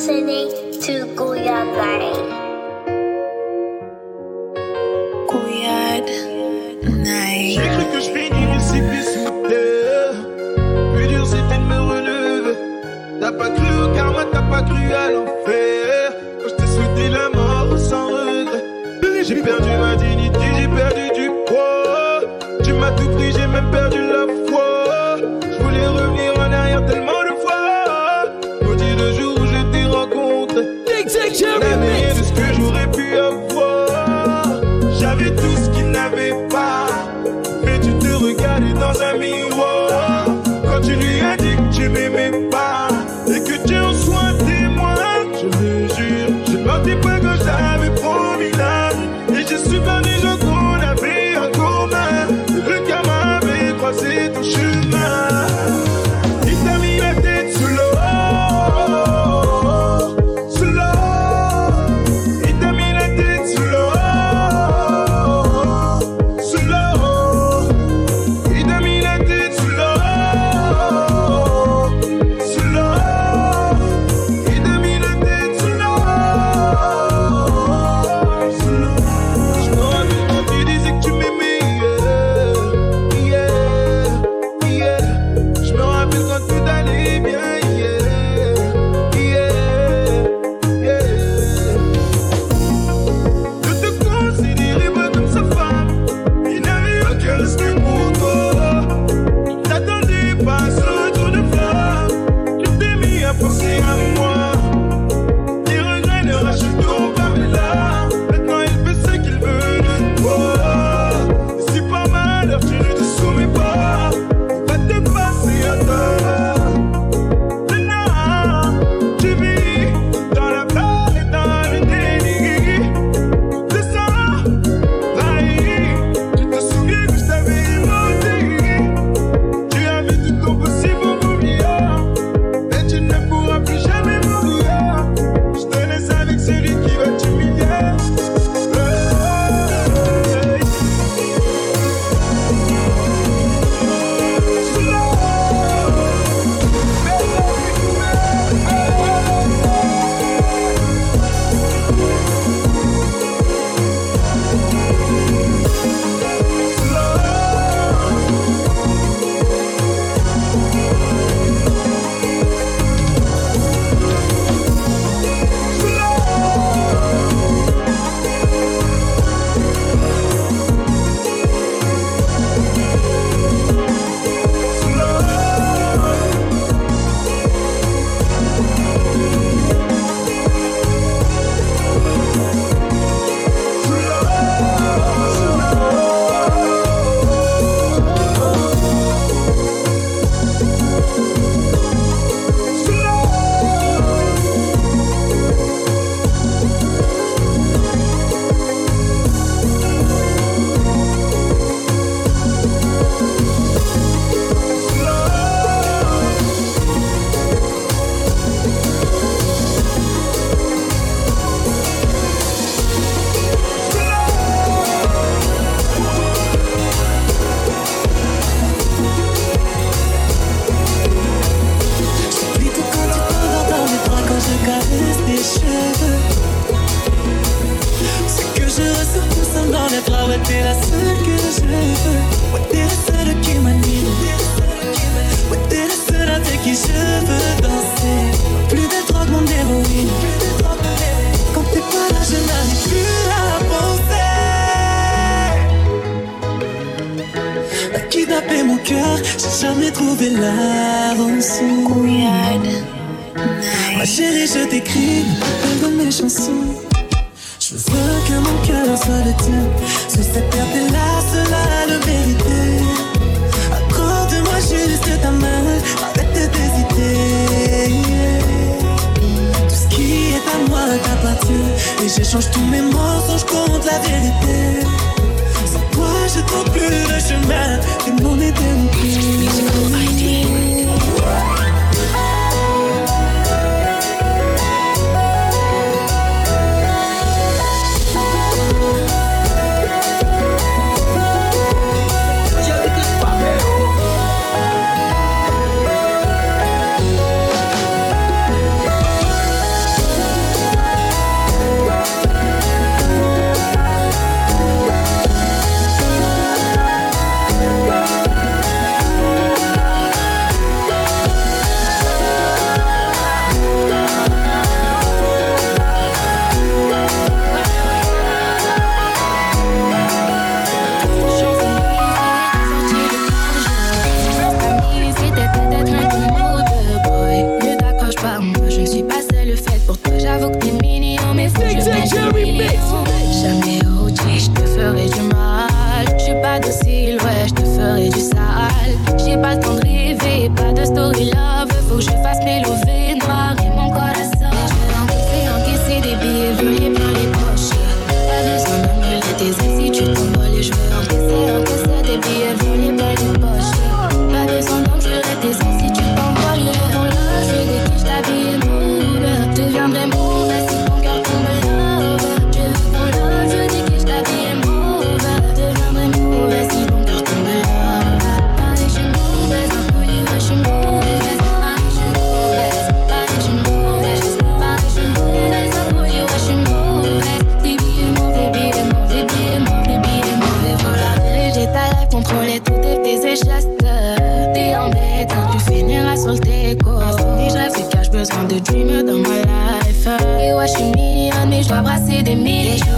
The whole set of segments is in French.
listening to Goya Line. larmes Ma chérie, je t'écris dans mes chansons. Je veux que mon cœur soit le tien. sur cette terre là cela le vérité. Accorde-moi juste ta main, arrête de t'hésiter. Tout ce qui est à moi t'appartient. Et j'échange tous mes mensonges contre la vérité. să copilășul mea Din unde te-mi Musical ID je remix. Jamais outil, je te ferai du mal. J'ai pas de silhouette, je te ferai du sale. J'ai pas le temps de rêver, pas de storyline. de mí.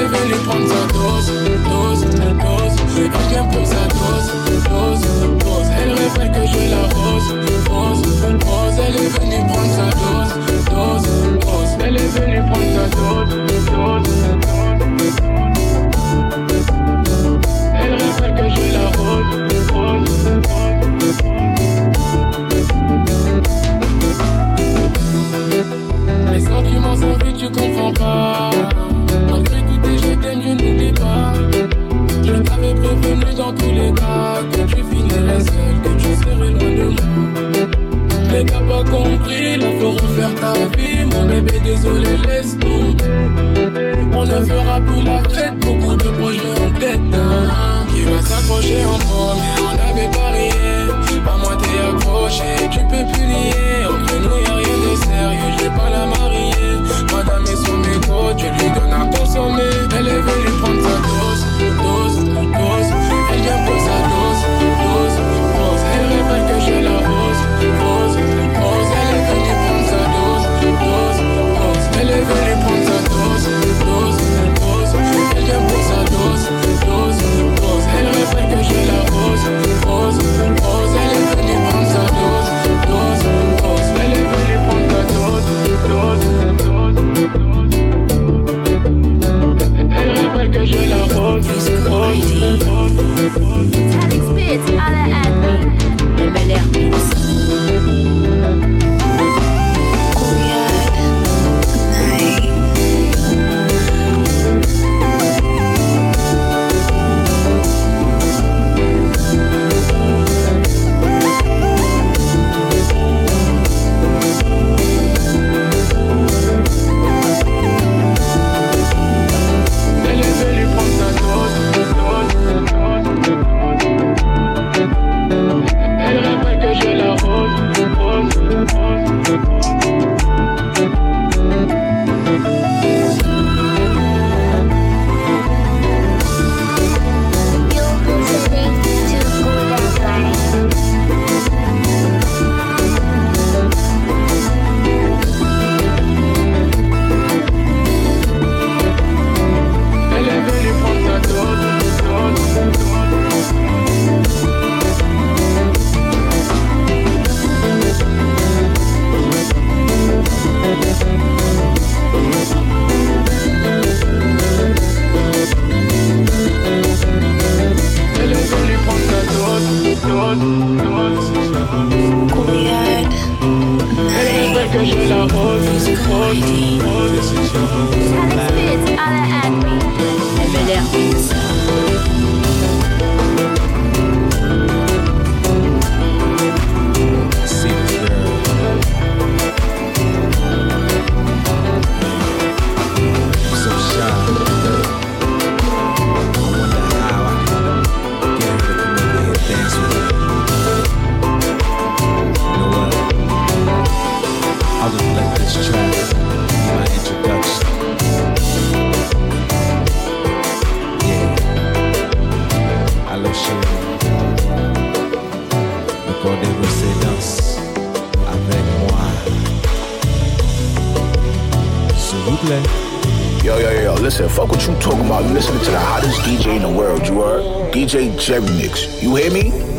Elle est venu prendre sa dose, dose, dose. Je quelqu'un pour sa dose, dose, dose. Elle rêve que je la rose, rose, rose. Elle est venue prendre sa dose, dose, dose. Elle est venue prendre sa dose, dose, dose. Elle rêve que je la rose, rose, rose. Les sentiments sont vite, tu comprends pas. tous les cas que tu finirais seul, que tu serais loin de moi. Mais t'as pas compris, là faut refaire ta vie, mon bébé, désolé, laisse-nous. On ne fera plus la fête, beaucoup de projets en tête. Hein. Qui va s'accrocher en premier, on avait parié. Pas moi t'es accroché, tu peux plus lier. Entre nous y'a rien de sérieux, j'ai pas la mariée. Madame est sous mes côtes, je lui donne à consommer. Elle est venue prendre sa dose, dose, dose. your Yo, yo, yo, yo, listen, fuck what you talking about. You listening to the hottest DJ in the world, you are DJ Jevnix. You hear me?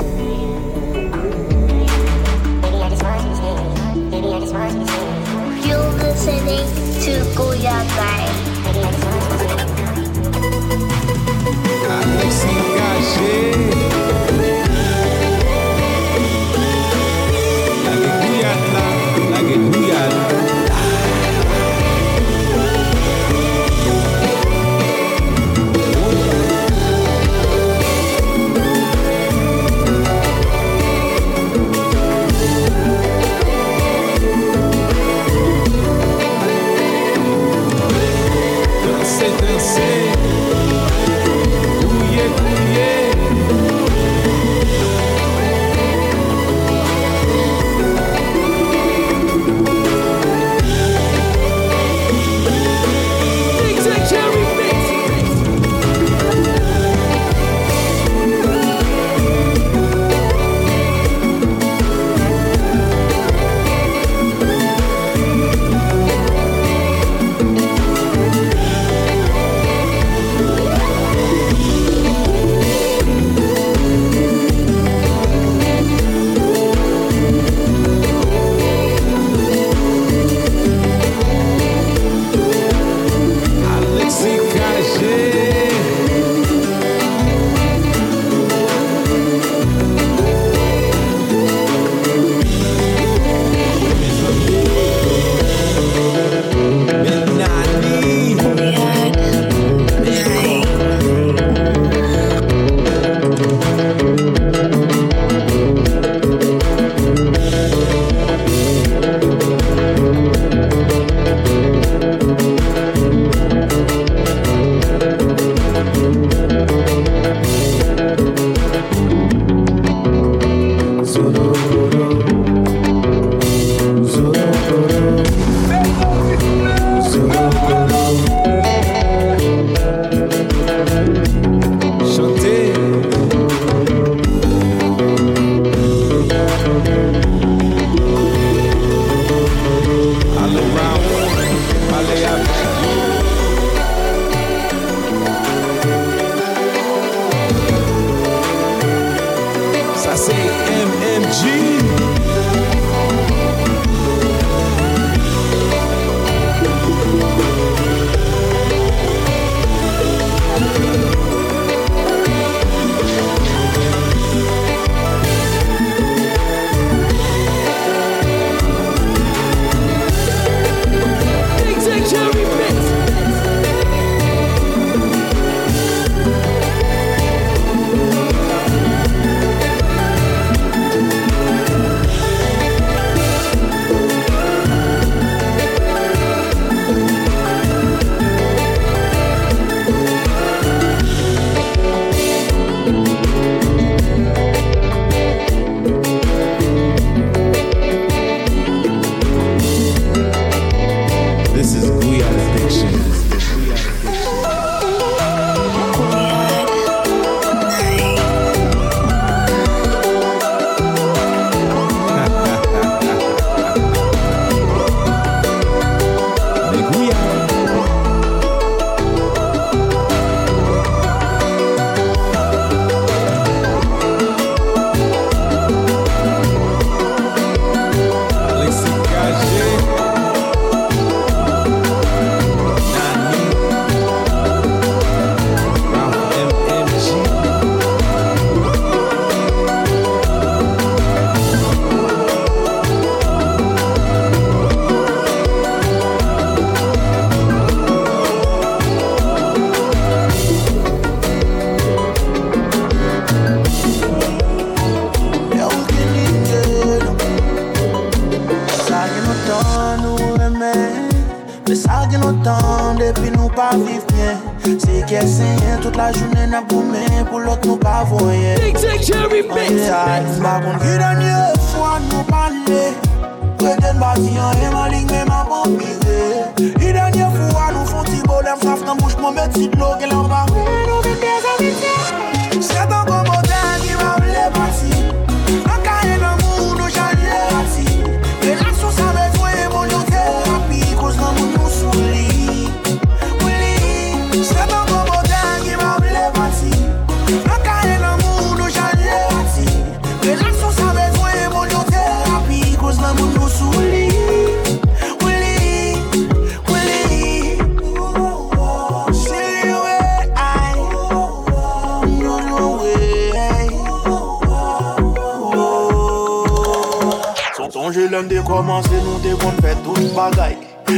Sonje lèm de komanse nou de kon fè tout bagay.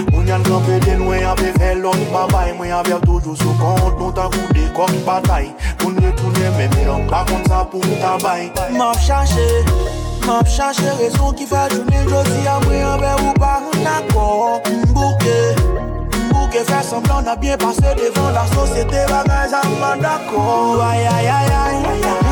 Mwen yan kampe den wè e apè fè lòk babay. Mwen avè toujou sou kont nou ta kou de kok batay. Mwen retounè mè mè lòk la kont sa pou tabay. Map chache Map chache rezon ki fè jounen jodi a mwen anbe ou pa an akor. Mbouke, mbouke fè semblan na byen pase devan la sosyete bagay zanman d'akor. Ayayayay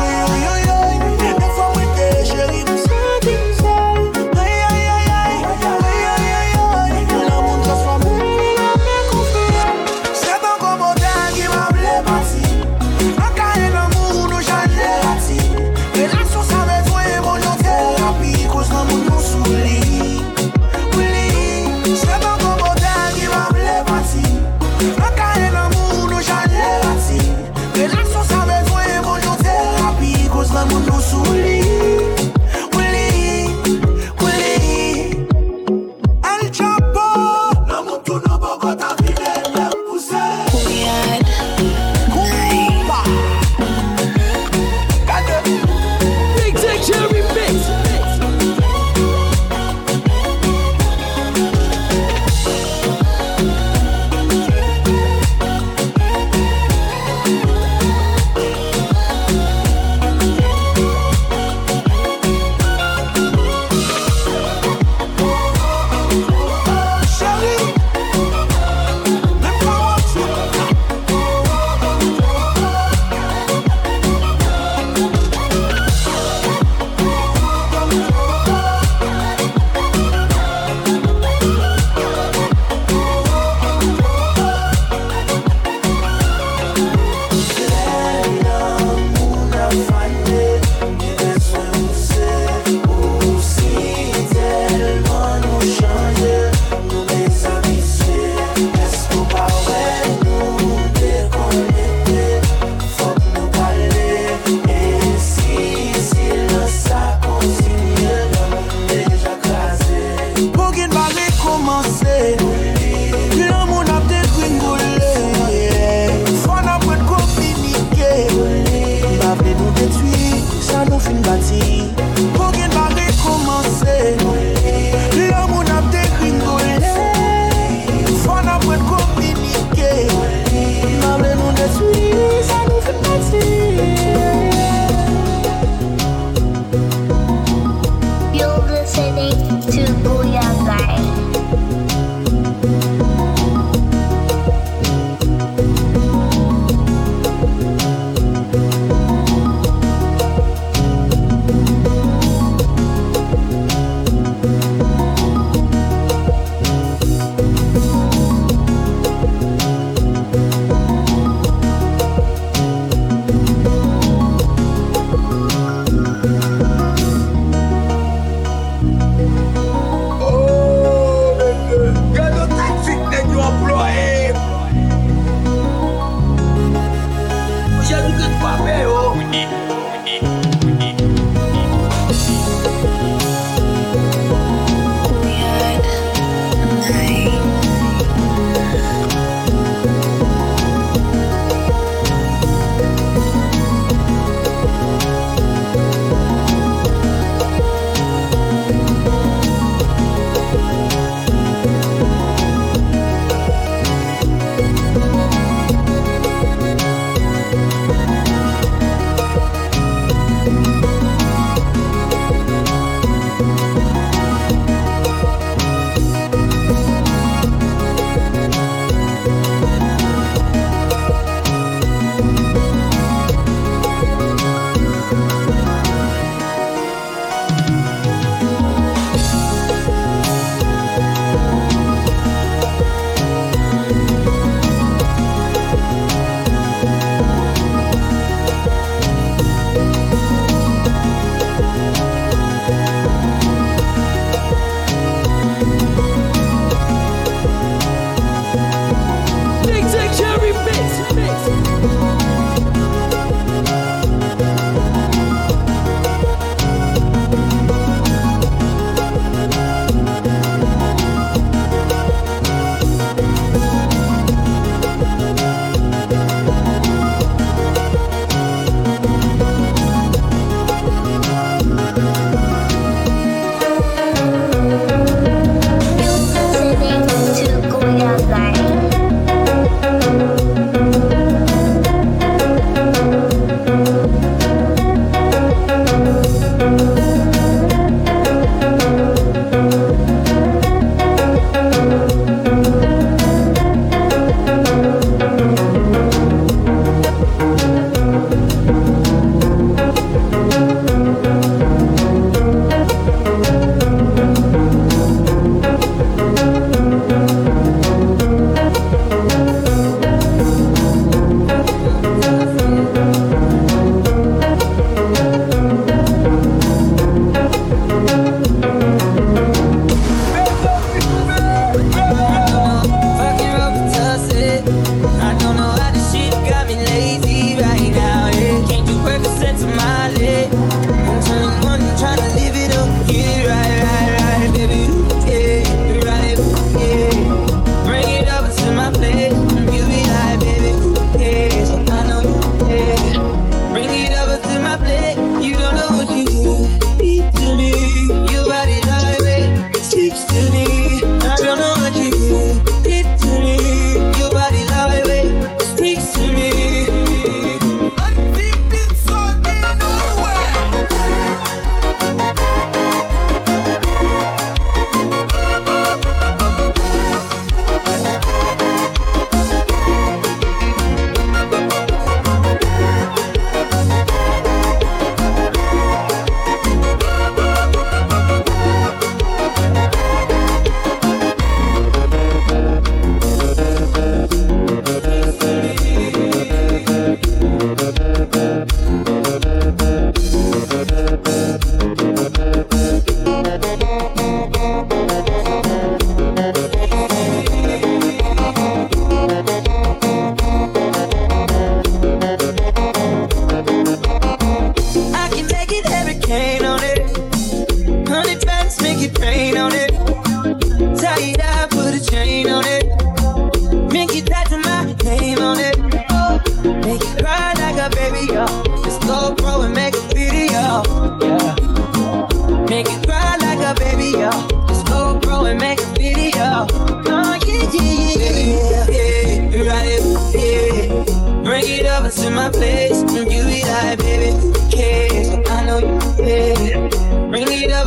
to my place. and You be like, baby, who cares? I know you care. Bring it up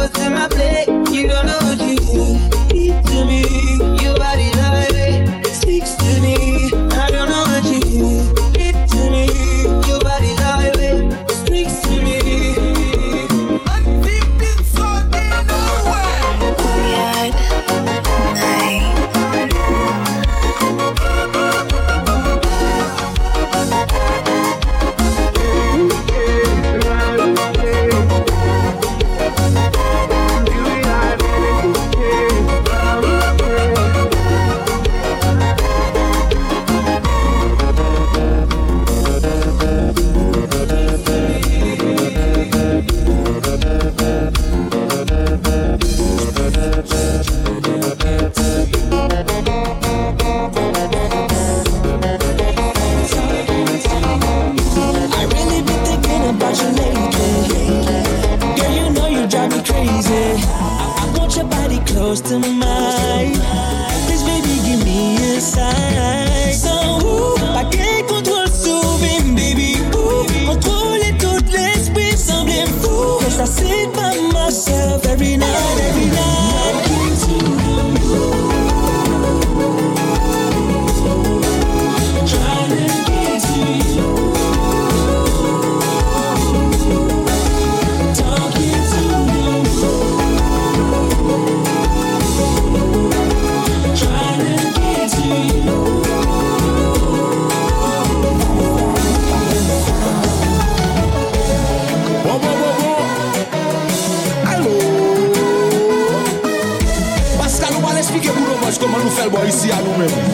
River.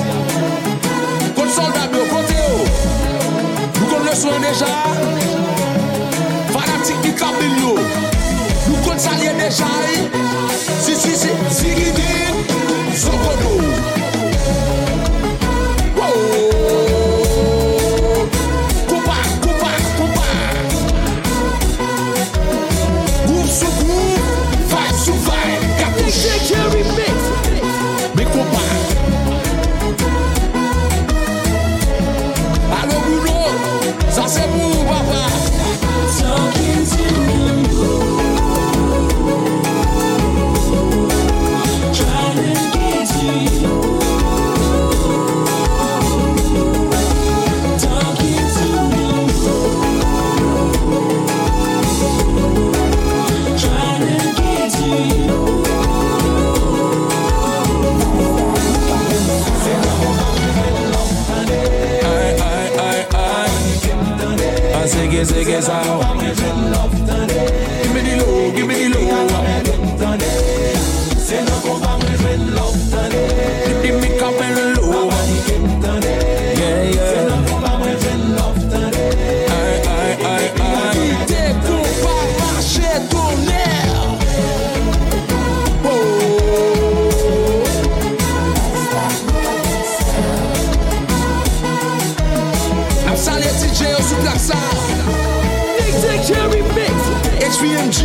HPMG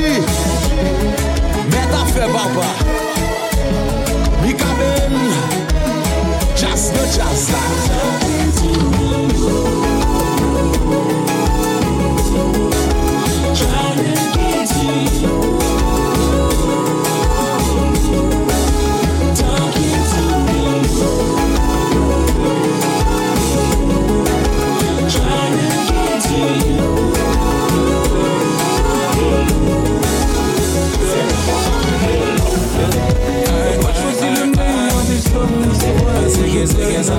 Meta fe baba. Mika men Jazz no jazz. la Le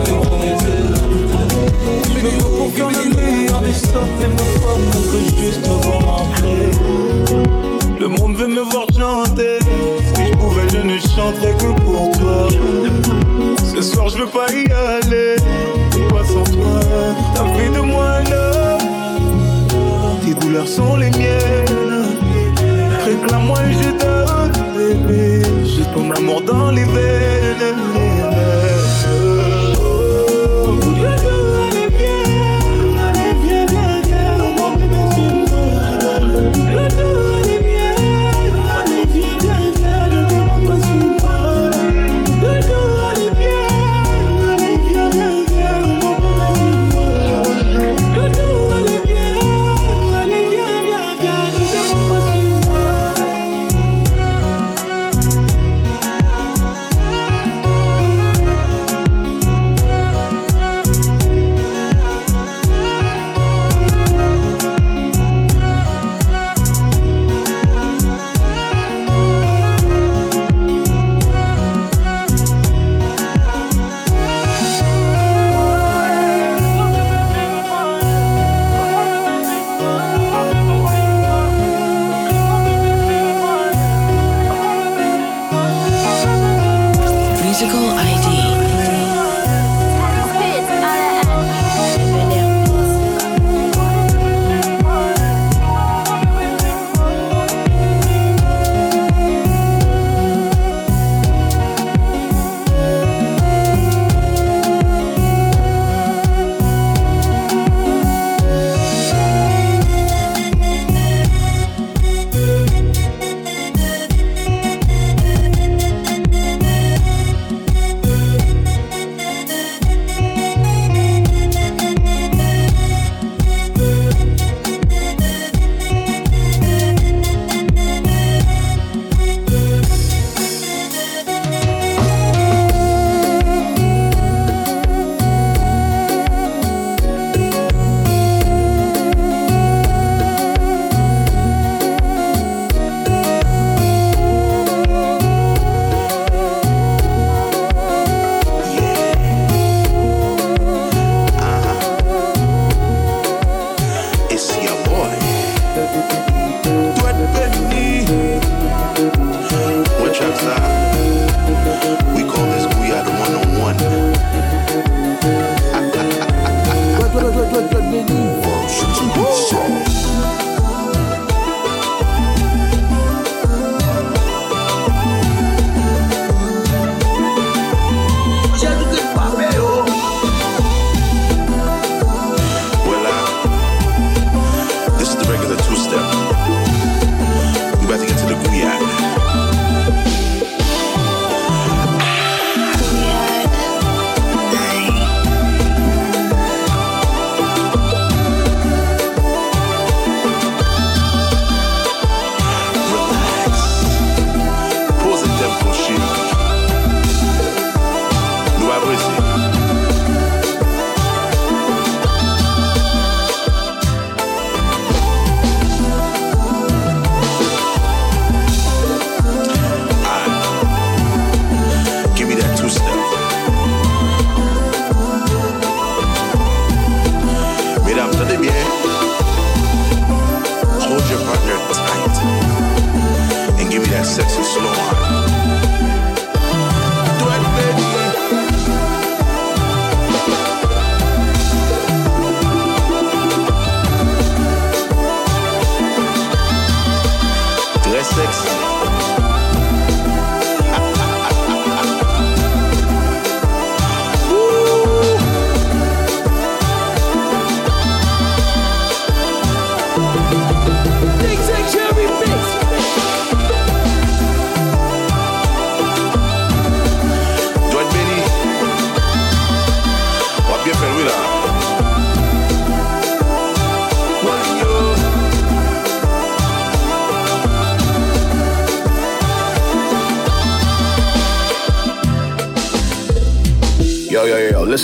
Le monde veut me voir chanter. Si je pouvais je ne chanterais que pour toi. Ce soir je veux pas y aller. Pas sans toi T'as fait de moi là Tes douleurs sont les miennes. Réclame-moi et je donne J'ai ton amour dans les veines.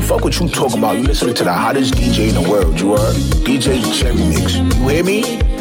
Fuck what you talking about. You listening to the hottest DJ in the world. You are DJ Check Mix. You hear me?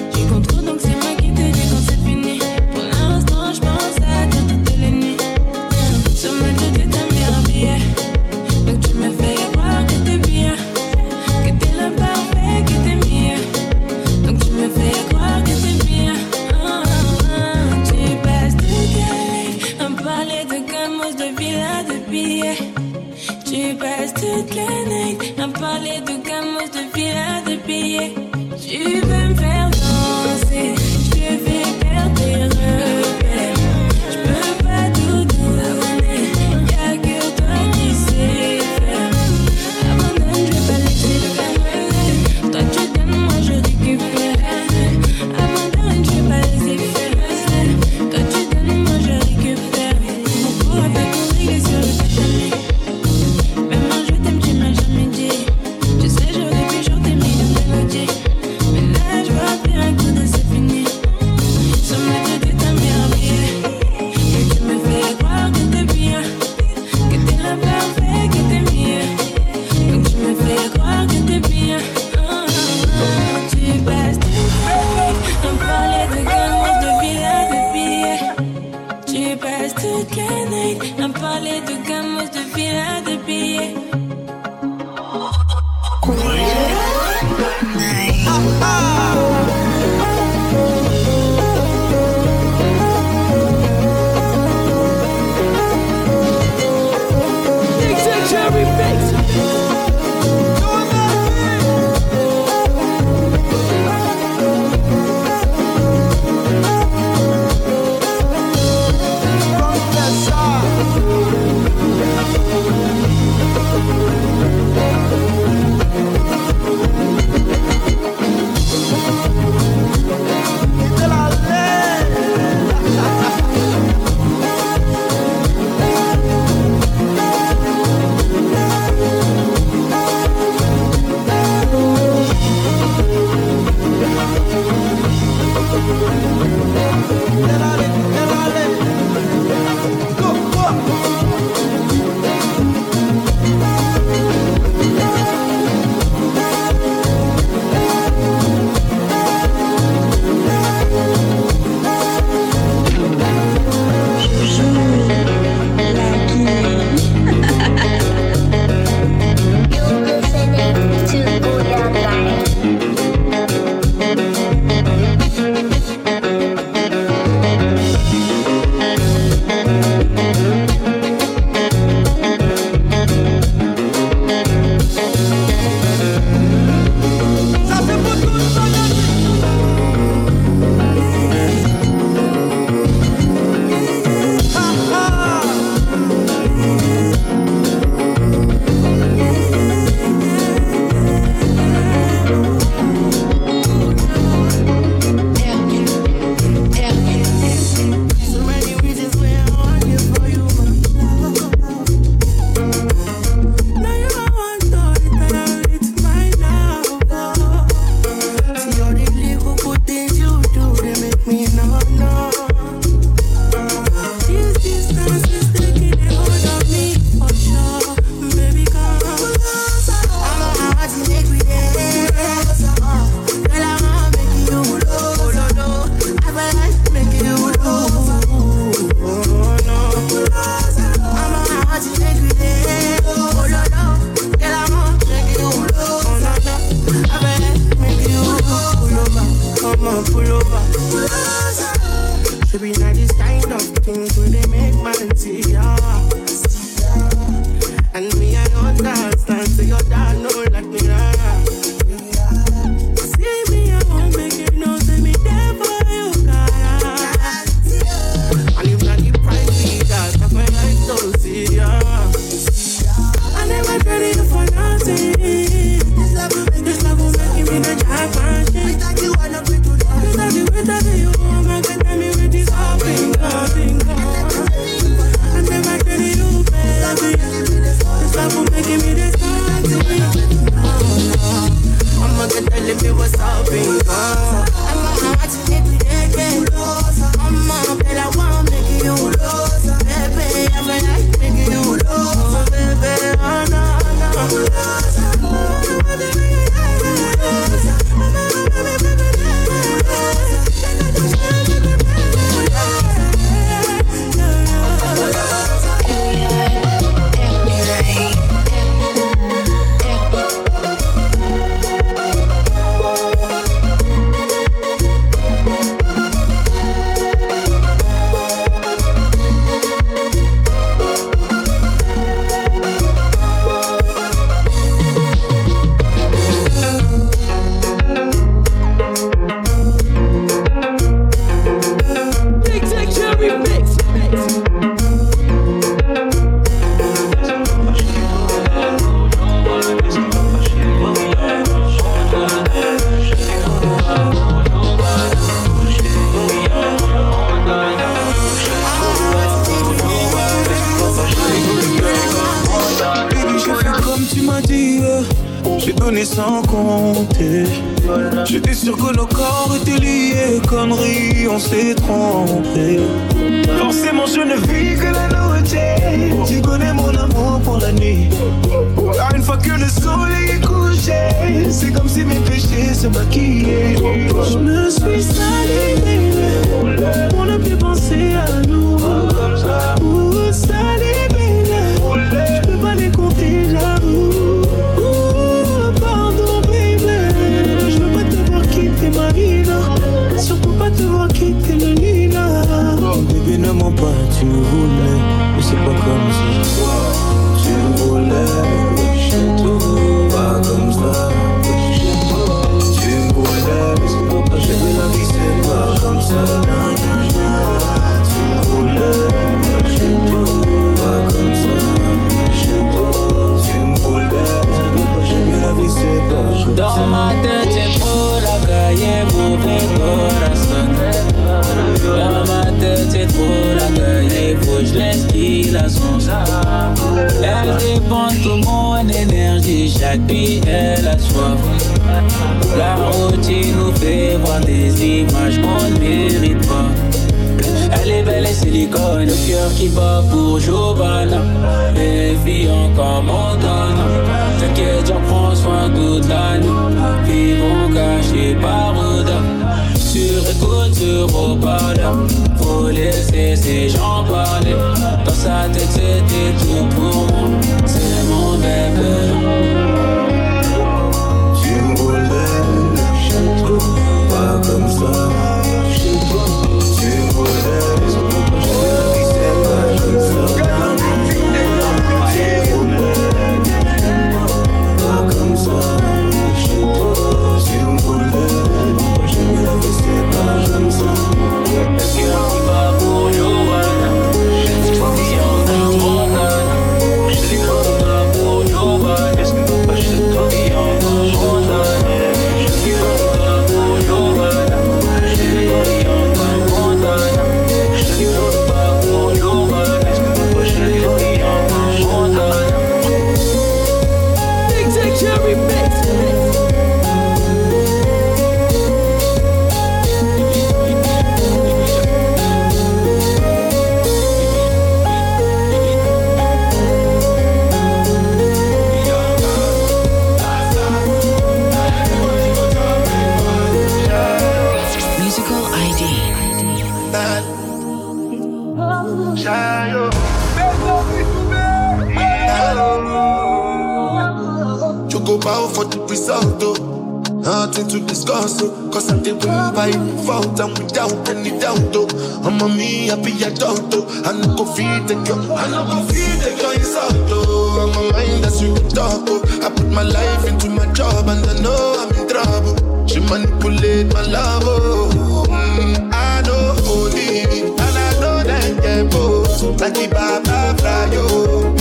By fault and without any doubt, oh I'm a me, I be a doubt, oh I no go feed the girl, I no go feed the girl insult, oh I'm a mind that's you talk, oh. I put my life into my job and I know I'm in trouble. She manipulate my love, oh. Mm, I know only and I know that get both. Like the Baba fly, oh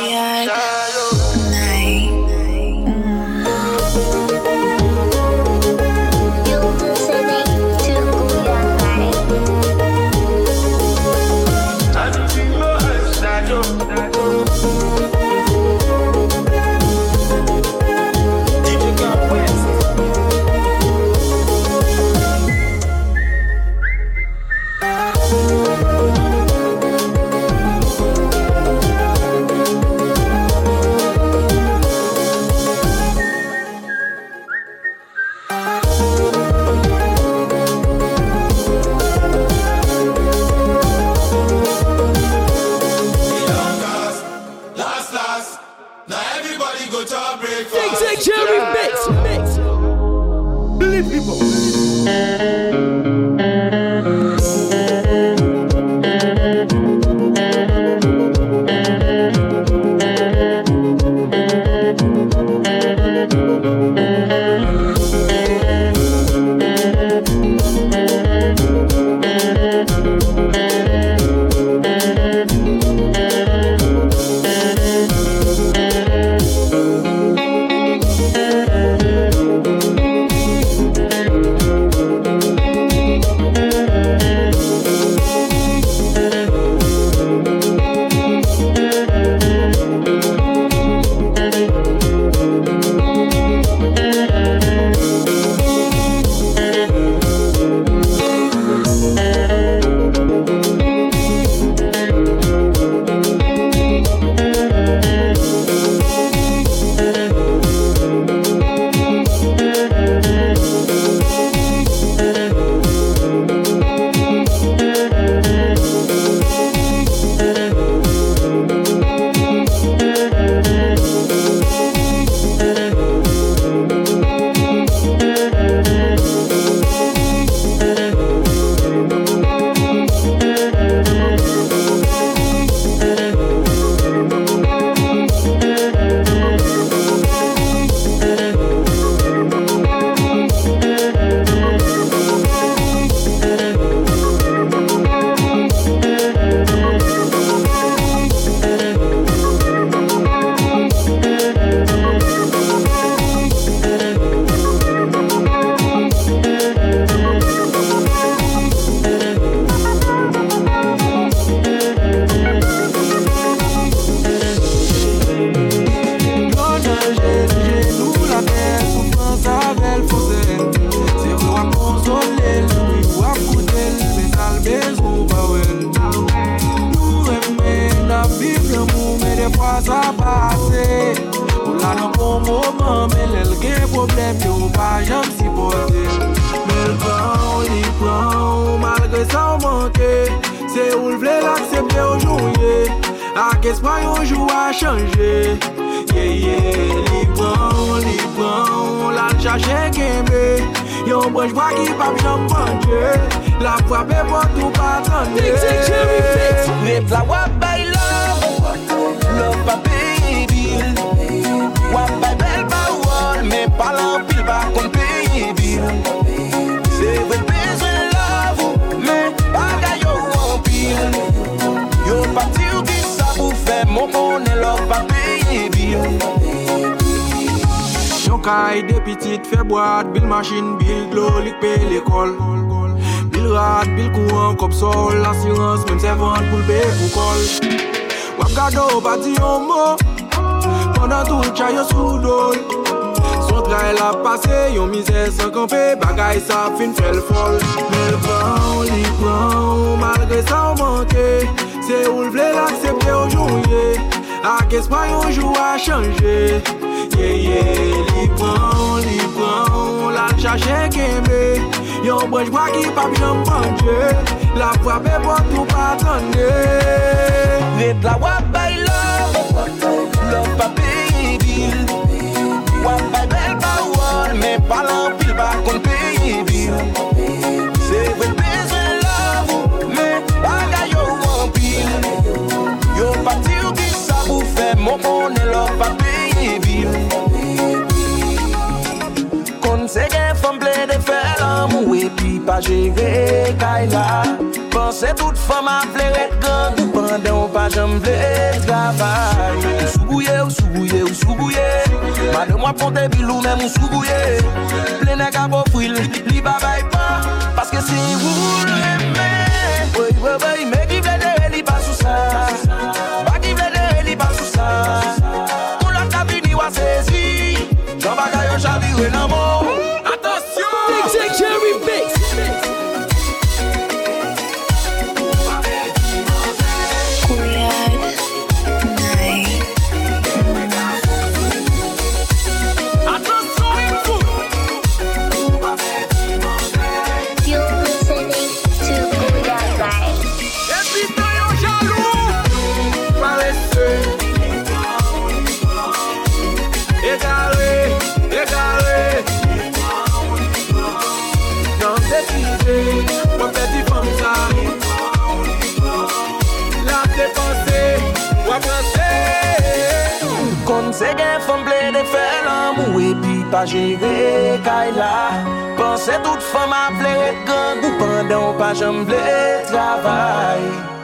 yeah. Go to breakfast. Take Jerry Mix. Mix. Believe people. nan panje La fwa pe bon tou pa tande Tik tik jemi tik Net la wala Kay de pitit fe boat bil machin, bil glo, lik pe l'ekol Bil rat, bil kouan, kop sol, asirans, se vant pou l'pe pou kol Wap gado pa di yon mo, Pendan tout chay yo sou dol. Son trai la pase, yon mize san kampe, bagay sa fin fel fol Mel pran, li pran, malgre sa ou manke Se ou l vle l'aksepte ou jounye Ak espwa yon jou a chanje Yeah, Ye ye chen kembe Yon brej bwa ki pa bi jom banje La fwa pe pot ou pa tande. Let la wap bay love Love pa pey bil pa jere kaila. Pense tout fama vle ret gang. Pande ou pa jom vle travay Ou soubouye, ou soubouye, ou soubouye. Made mwa ponte bilou men ou soubouye. Ple neg a bo fril, li babay pa Paske si ou l'eme Oye, oye, oye, me ki vle dere li pa sou sa Pa ki vle dere li pa sou sa Ou lot ka vini wa sezi Jan bagay yo chavire nan mo. jere kay la. Pense tout fom a vle gangou Pendan ou pa jom vle travay